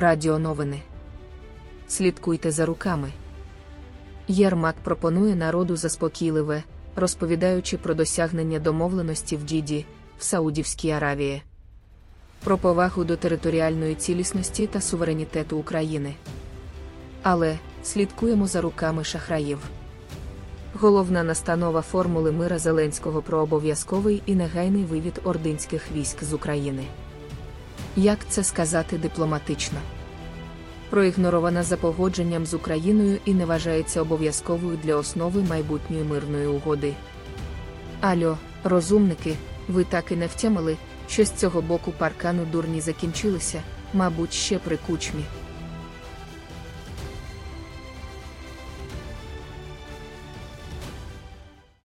Радіоновини. Слідкуйте за руками. Єрмак пропонує народу заспокійливе, розповідаючи про досягнення домовленості в Діді, в Саудівській Аравії, про повагу до територіальної цілісності та суверенітету України. Але слідкуємо за руками шахраїв. Головна настанова формули мира Зеленського про обов'язковий і негайний вивід ординських військ з України. Як це сказати дипломатично? Проігнорована за погодженням з Україною і не вважається обов'язковою для основи майбутньої мирної угоди. Альо, розумники, ви так і не втямили, що з цього боку паркану дурні закінчилися, мабуть, ще при кучмі.